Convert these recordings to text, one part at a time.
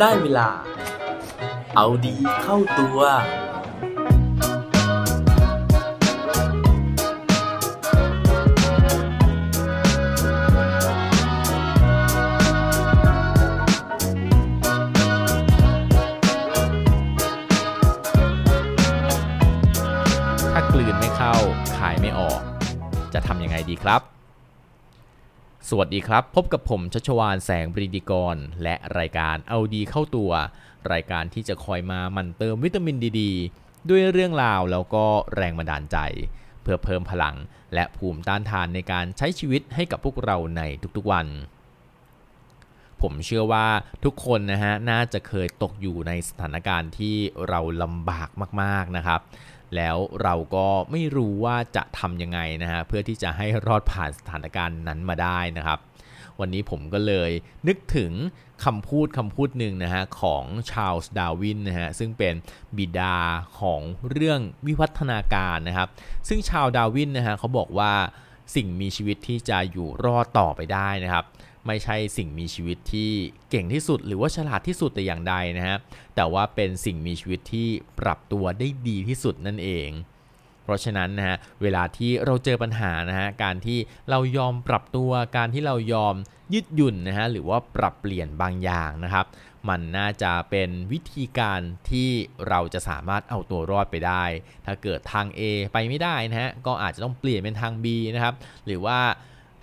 ได้เวลา เอาดีเข้าตัว ถ้ากลืนไม่เข้า ขายไม่ออก จะทำยังไงดีครับ สวัสดีครับ พบกับผมชัชวานแสงบริดีกร และรายการเอาดีเข้าตัว รายการที่จะคอยมาหมันเติมวิตามินดีดด้วยเรื่องราวแล้วก็แรงบันดาลใจ เพื่อเพิ่มพลังและภูมิต้านทานในการใช้ชีวิตให้กับพวกเราในทุกๆวัน ผมเชื่อว่าทุกคนนะฮะน่าจะเคยตกอยู่ในสถานการณ์ที่เราลำบากมากๆนะครับ แล้วเราก็ไม่รู้ว่าจะทำยังไงนะฮะเพื่อที่จะให้รอดผ่านสถานการณ์นั้นมาได้นะครับ วันนี้ผมก็เลยนึกถึงคำพูดคำพูดหนึ่งนะฮะของชาลส์ดาวินนะฮะซึ่งเป็นบิดาของเรื่องวิวัฒนาการนะครับ ซึ่งชาลดาวินนะฮะเขาบอกว่า สิ่งมีชีวิตที่จะอยู่รอดต่อไปได้นะครับ ไม่ใช่สิ่งมีชีวิตที่เก่งที่สุด หรือว่าฉลาดที่สุดแต่อย่างใดนะฮะแต่ว่าเป็นสิ่งมีชีวิตที่ปรับตัวได้ดีที่สุดนั่นเอง เพราะฉะนั้นนะฮะเวลาที่เราเจอปัญหานะฮะการที่เรายอมปรับตัวการที่เรายอมยืดหยุ่นนะฮะหรือว่าปรับเปลี่ยนบางอย่างนะครับ มันน่าจะเป็นวิธีการที่เราจะสามารถเอาตัวรอดไปได้ ถ้าเกิดทาง A ไปไม่ได้นะฮะ ก็อาจจะต้องเปลี่ยนเป็นทาง B นะครับ หรือว่า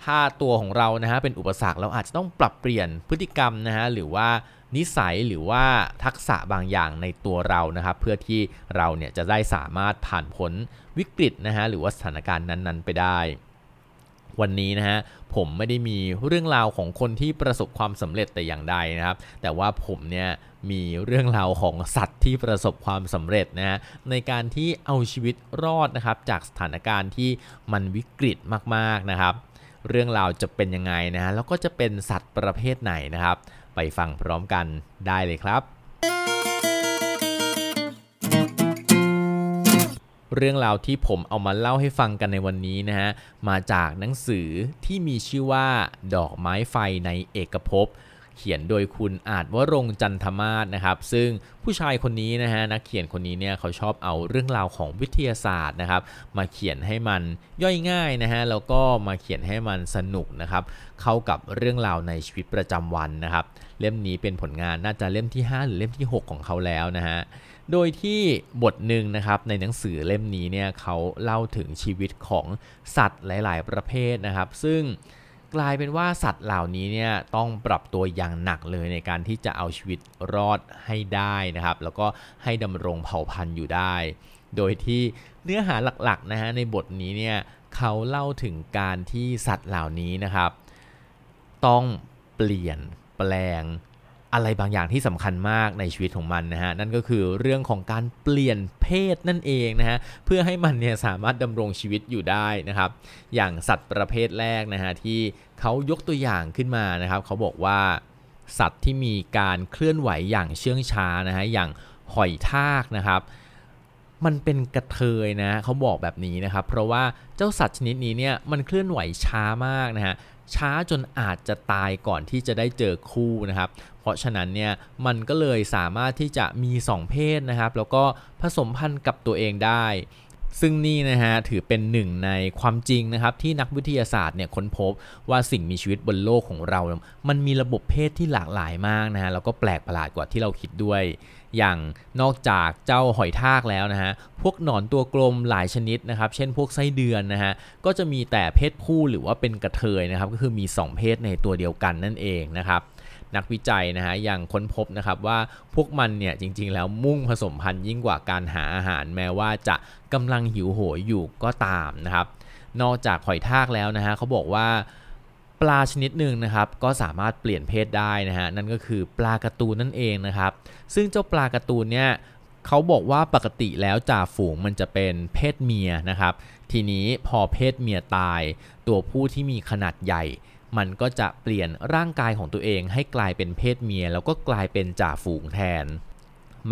ถ้าตัวของเรานะฮะเป็นอุปสรรคเราอาจจะต้องปรับเปลี่ยนพฤติกรรมนะฮะหรือว่านิสัยหรือว่าทักษะบางอย่างในตัวเรานะครับ เพื่อที่เราเนี่ยจะได้สามารถผ่านพ้นวิกฤตนะฮะหรือว่าสถานการณ์นั้นๆ ไปได้ วันนี้นะฮะผมไม่ได้มีเรื่องราวของคนที่ประสบความสำเร็จแต่อย่างใดนะครับ แต่ว่าผมเนี่ยมีเรื่องราวของสัตว์ที่ประสบความสำเร็จนะฮะในการที่เอาชีวิตรอดนะครับ จากสถานการณ์ที่มันวิกฤตมากๆนะครับ เรื่องราวจะเป็นยังไงนะฮะแล้วก็จะเป็นสัตว์ประเภทไหนนะครับ ไปฟังพร้อมกันได้เลยครับ เรื่องราวที่ผมเอามาเล่าให้ฟังกันในวันนี้นะฮะ มาจากหนังสือที่มีชื่อว่าดอกไม้ไฟในเอกภพ เขียนโดยคุณอาจวรงจันทมาศนะครับ ซึ่งผู้ชายคนนี้นะฮะนักเขียนคนนี้เนี่ยเขาชอบเอาเรื่องราวของวิทยาศาสตร์นะครับ มาเขียนให้มันย่อยง่ายนะฮะแล้วก็มาเขียนให้มันสนุกนะครับ เข้ากับเรื่องราวในชีวิตประจำวันนะครับ เล่มนี้เป็นผลงานน่าจะเล่มที่ 5 หรือเล่มที่ 6 ของเขาแล้วนะฮะ โดยที่บทหนึ่งนะครับในหนังสือเล่มนี้เนี่ยเขาเล่าถึงชีวิตของสัตว์หลาย ๆ ประเภทนะครับ ซึ่งกลายเป็นว่าสัตว์เหล่านี้เนี่ยต้องปรับตัวอย่างหนักเลยในการที่จะเอาชีวิตรอดให้ได้นะครับ แล้วก็ให้ดำรงเผ่าพันธุ์อยู่ได้ โดยที่เนื้อหาหลักๆนะฮะในบทนี้เนี่ยเขาเล่าถึงการที่สัตว์เหล่านี้นะครับ ต้องเปลี่ยนแปลง อะไรบางอย่างที่สำคัญมากในชีวิตของมันนะฮะนั่นก็คือเรื่องของการเปลี่ยนเพศนั่นเองนะฮะเพื่อให้มันเนี่ยสามารถดำรงชีวิตอยู่ได้นะครับอย่างสัตว์ประเภทแรกนะฮะที่เขายกตัวอย่างขึ้นมานะครับเขาบอกว่าสัตว์ที่มีการเคลื่อนไหวอย่างเชื่องช้านะฮะอย่างหอยทากนะครับมันเป็นกระเทยนะเขาบอกแบบนี้นะครับ เพราะว่าเจ้าสัตว์ชนิดนี้เนี่ยมันเคลื่อนไหวช้ามากนะฮะ ช้าจนอาจจะตายก่อนที่จะได้เจอคู่นะครับ เพราะฉะนั้นเนี่ยมันก็เลยสามารถที่จะมี 2 เพศนะครับ แล้วก็ผสมพันธุ์กับตัวเองได้ ซึ่งนี่นะฮะถือเป็นหนึ่งในความจริงนะครับ ที่นักวิทยาศาสตร์เนี่ยค้นพบว่าสิ่งมีชีวิตบนโลกของเรา มันมีระบบเพศที่หลากหลายมากนะฮะแล้วก็แปลกประหลาดกว่าที่เราคิดด้วย อย่างนอกจากเจ้าหอยทากแล้วนะฮะ พวกหนอนตัวกลมหลายชนิดนะครับ เช่นพวกไส้เดือนนะฮะ ก็จะมีแต่เพศผู้หรือว่าเป็นกระเทยนะครับ ก็คือมี 2 เพศในตัวเดียวกันนั่นเองนะครับนักวิจัยนะฮะยังค้นพบนะครับว่าพวกมันเนี่ยจริงๆ แล้วมุ่งผสมพันธุ์ยิ่งกว่าการหาอาหาร แม้ว่าจะกำลังหิวโหยอยู่ก็ตามนะครับ นอกจากหอยทากแล้วนะฮะเขาบอกว่า ปลาชนิดหนึ่งนะครับก็สามารถเปลี่ยนเพศได้นะฮะนั่นก็คือปลาการ์ตูนนั่นเองนะครับ ซึ่งเจ้าปลาการ์ตูนเนี่ยเขาบอกว่าปกติแล้วจ่าฝูงมันจะเป็นเพศเมียนะครับ ทีนี้พอเพศเมียตาย ตัวผู้ที่มีขนาดใหญ่ มันก็จะเปลี่ยนร่างกายของตัวเองให้กลายเป็นเพศเมีย แล้วก็กลายเป็นจ่าฝูงแทน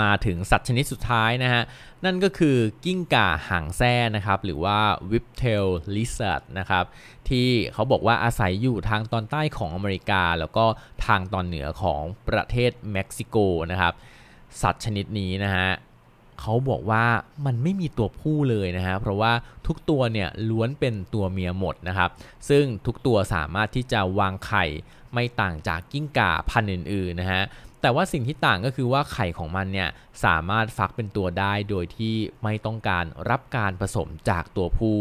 มาถึงสัตว์ชนิดสุดท้ายนะฮะ นั่นก็คือกิ้งก่าหางแส้นะครับ หรือว่า whiptail lizard นะครับ ที่เขาบอกว่าอาศัยอยู่ทางตอนใต้ของอเมริกา แล้วก็ทางตอนเหนือของประเทศเม็กซิโกนะครับ สัตว์ชนิดนี้นะฮะเขาบอกว่ามันไม่มีตัวผู้เลยนะฮะ เพราะว่าทุกตัวเนี่ยล้วนเป็นตัวเมียหมดนะครับ ซึ่งทุกตัวสามารถที่จะวางไข่ไม่ต่างจากกิ้งก่าพันธุ์อื่นๆนะฮะ แต่ว่าสิ่งที่ต่างก็คือว่าไข่ของมันเนี่ยสามารถฟักเป็นตัวได้โดยที่ไม่ต้องการรับการผสมจากตัวผู้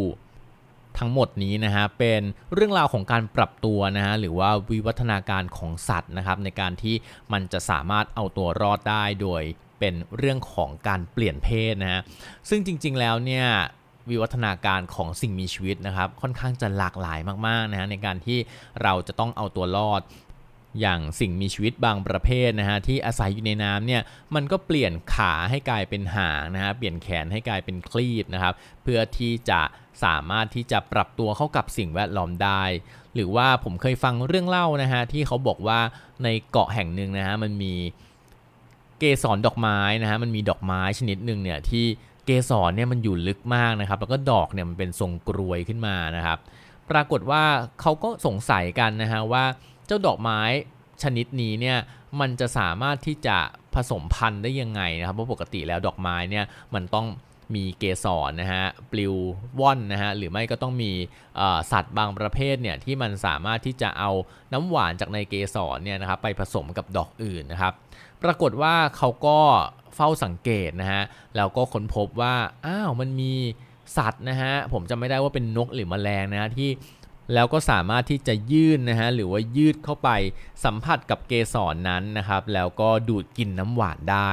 ทั้งหมดนี้นะฮะเป็นเรื่องราวของการปรับตัวนะฮะหรือว่าวิวัฒนาการของสัตว์นะครับในการที่มันจะสามารถเอาตัวรอดได้โดยเป็นเรื่องของการเปลี่ยนเพศนะฮะซึ่งจริงๆแล้วเนี่ยวิวัฒนาการของสิ่งมีชีวิตนะครับค่อนข้างจะหลากหลายมากๆนะฮะในการที่เราจะต้องเอาตัวรอด อย่างสิ่งมีชีวิตบางประเภทนะฮะที่อาศัยอยู่ในน้ำเนี่ยมันก็เปลี่ยนขาให้กลายเป็นหางนะฮะเปลี่ยนแขนให้กลายเป็นคลีบนะครับเพื่อที่จะสามารถที่จะปรับตัวเข้ากับสิ่งแวดล้อมได้ หรือว่าผมเคยฟังเรื่องเล่านะฮะที่เขาบอกว่าในเกาะแห่งหนึ่งนะฮะมันมีเกสรดอกไม้นะฮะมันมีดอกไม้ชนิดหนึ่งเนี่ยที่เกสรเนี่ยมันอยู่ลึกมากนะครับ แล้วก็ดอกเนี่ยมันเป็นทรงกรวยขึ้นมานะครับ ปรากฏว่าเขาก็สงสัยกันนะฮะว่า เจ้าดอกไม้ชนิดนี้เนี่ยมันจะสามารถที่จะผสมพันธุ์ได้ยังไงนะครับเพราะปกติแล้วดอกไม้เนี่ยมันต้องมีเกสรนะฮะปลิวว่อนนะฮะหรือไม่ก็ต้องมีสัตว์บางประเภทเนี่ยที่มันสามารถที่จะเอาน้ำหวานจากในเกสรเนี่ยนะครับไปผสมกับดอกอื่นนะครับ ปรากฏว่าเขาก็เฝ้าสังเกตนะฮะแล้วก็ค้นพบว่าอ้าวมันมีสัตว์นะฮะผมจำไม่ได้ว่าเป็นนกหรือมแมลงนะะที่ แล้วก็สามารถที่จะยื่นนะฮะหรือว่ายืดเข้าไปสัมผัสกับเกสรนนั้นนะครับ แล้วก็ดูดกินน้ำหวานได้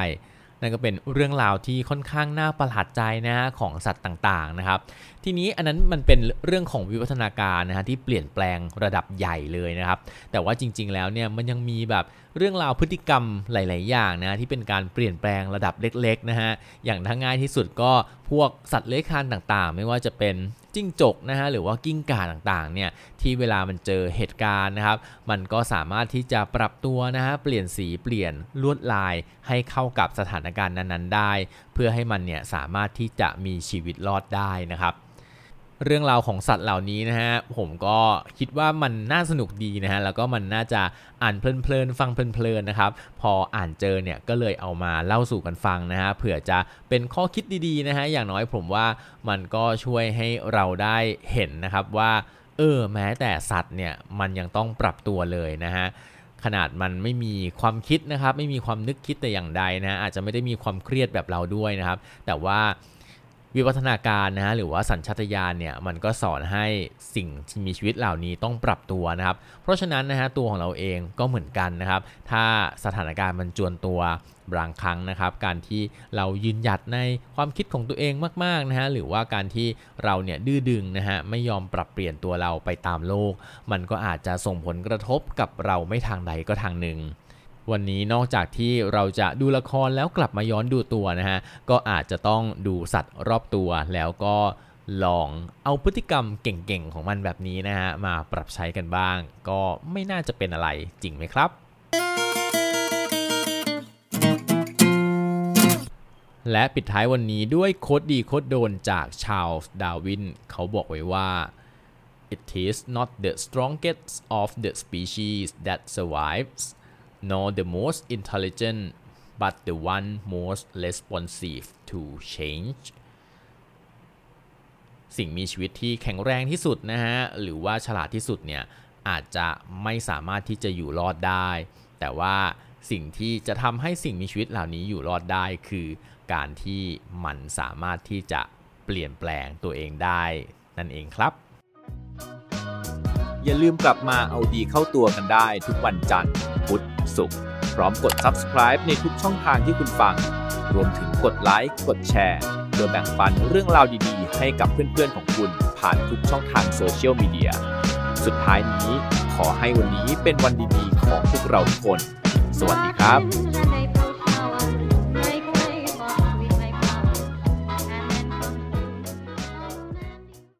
นั่นก็เป็นเรื่องราวที่ค่อนข้างน่าประหลาดใจนะฮะของสัตว์ต่างๆนะครับ ทีนี้อันนั้นมันเป็นเรื่องของวิวัฒนาการนะฮะที่เปลี่ยนแปลงระดับใหญ่เลยนะครับ แต่ว่าจริง ๆ แล้วเนี่ยมันยังมีแบบเรื่องราวพฤติกรรมหลาย ๆ อย่างนะที่เป็นการเปลี่ยนแปลงระดับเล็ก ๆ นะฮะอย่างทั้งง่ายที่สุดก็พวกสัตว์เลื้อยคลานต่าง ๆ ไม่ว่าจะเป็นจิ้งจกนะฮะหรือว่ากิ้งก่าต่างๆเนี่ยที่เวลามันเจอเหตุการณ์นะครับ มันก็สามารถที่จะปรับตัวนะฮะเปลี่ยนสีเปลี่ยนลวดลายให้เข้ากับสถานการณ์นั้น ๆ ได้ เพื่อให้มันเนี่ยสามารถที่จะมีชีวิตรอดได้นะครับ เรื่องราวของสัตว์เหล่านี้นะฮะผมก็คิดว่ามันน่าสนุกดีนะฮะแล้วก็มันน่าจะอ่านเพลินๆฟังเพลินๆนะครับพออ่านเจอเนี่ยก็เลยเอามาเล่าสู่กันฟังนะฮะเผื่อจะเป็นข้อคิดดีๆนะฮะอย่างน้อยผมว่ามันก็ช่วยให้เราได้เห็นนะครับว่าเออแม้แต่สัตว์เนี่ยมันยังต้องปรับตัวเลยนะฮะขนาดมันไม่มีความคิดนะครับ ไม่มีความนึกคิดแต่อย่างใดนะอาจจะไม่ได้มีความเครียดแบบเราด้วยนะครับ แต่ว่า วิวัฒนาการนะฮะหรือว่าสัญชาตญาณเนี่ยมันก็สอนให้สิ่งที่มีชีวิตเหล่านี้ต้องปรับตัวนะครับ เพราะฉะนั้นนะฮะตัวของเราเองก็เหมือนกันนะครับ ถ้าสถานการณ์มันจวนตัวบางครั้งนะครับ การที่เรายืนหยัดในความคิดของตัวเองมากๆนะฮะหรือว่าการที่เราเนี่ยดื้อดึงนะฮะไม่ยอมปรับเปลี่ยนตัวเราไปตามโลก มันก็อาจจะส่งผลกระทบกับเราไม่ทางใดก็ทางหนึ่ง วันนี้นอกจากที่เราจะดูละครแล้วกลับมาย้อนดูตัวนะฮะ ก็อาจจะต้องดูสัตว์รอบตัวแล้วก็ลองเอาพฤติกรรมเก่งๆของมันแบบนี้นะฮะ มาปรับใช้กันบ้าง ก็ไม่น่าจะเป็นอะไรจริงไหมครับ และปิดท้ายวันนี้ด้วยโคดดีโคดโดนจากชาลส์ดาวินเขาบอกไว้ว่า it is not the strongest of the species that survives nor the most intelligent but the one most responsive to change สิ่งมีชีวิตที่แข็งแรงที่สุดนะฮะ หรือว่าฉลาดที่สุดเนี่ย อาจจะไม่สามารถที่จะอยู่รอดได้ แต่ว่าสิ่งที่จะทำให้สิ่งมีชีวิตเหล่านี้อยู่รอดได้คือการที่มันสามารถที่จะเปลี่ยนแปลงตัวเองได้ นั่นเองครับ อย่าลืมกลับมาเอาดีเข้าตัวกันได้ทุกวันจันทร์พุธ สุข พร้อมกด subscribe ในทุกช่องทางที่คุณฟัง รวมถึงกดไลค์ กดแชร์โดยแบ่งปันเรื่องราวดีๆ ให้กับเพื่อนๆของคุณผ่านทุกช่องทางโซเชียลมีเดีย สุดท้ายนี้ขอให้วันนี้เป็นวันดีๆ ของพวกเราทุกคน สวัสดีครับ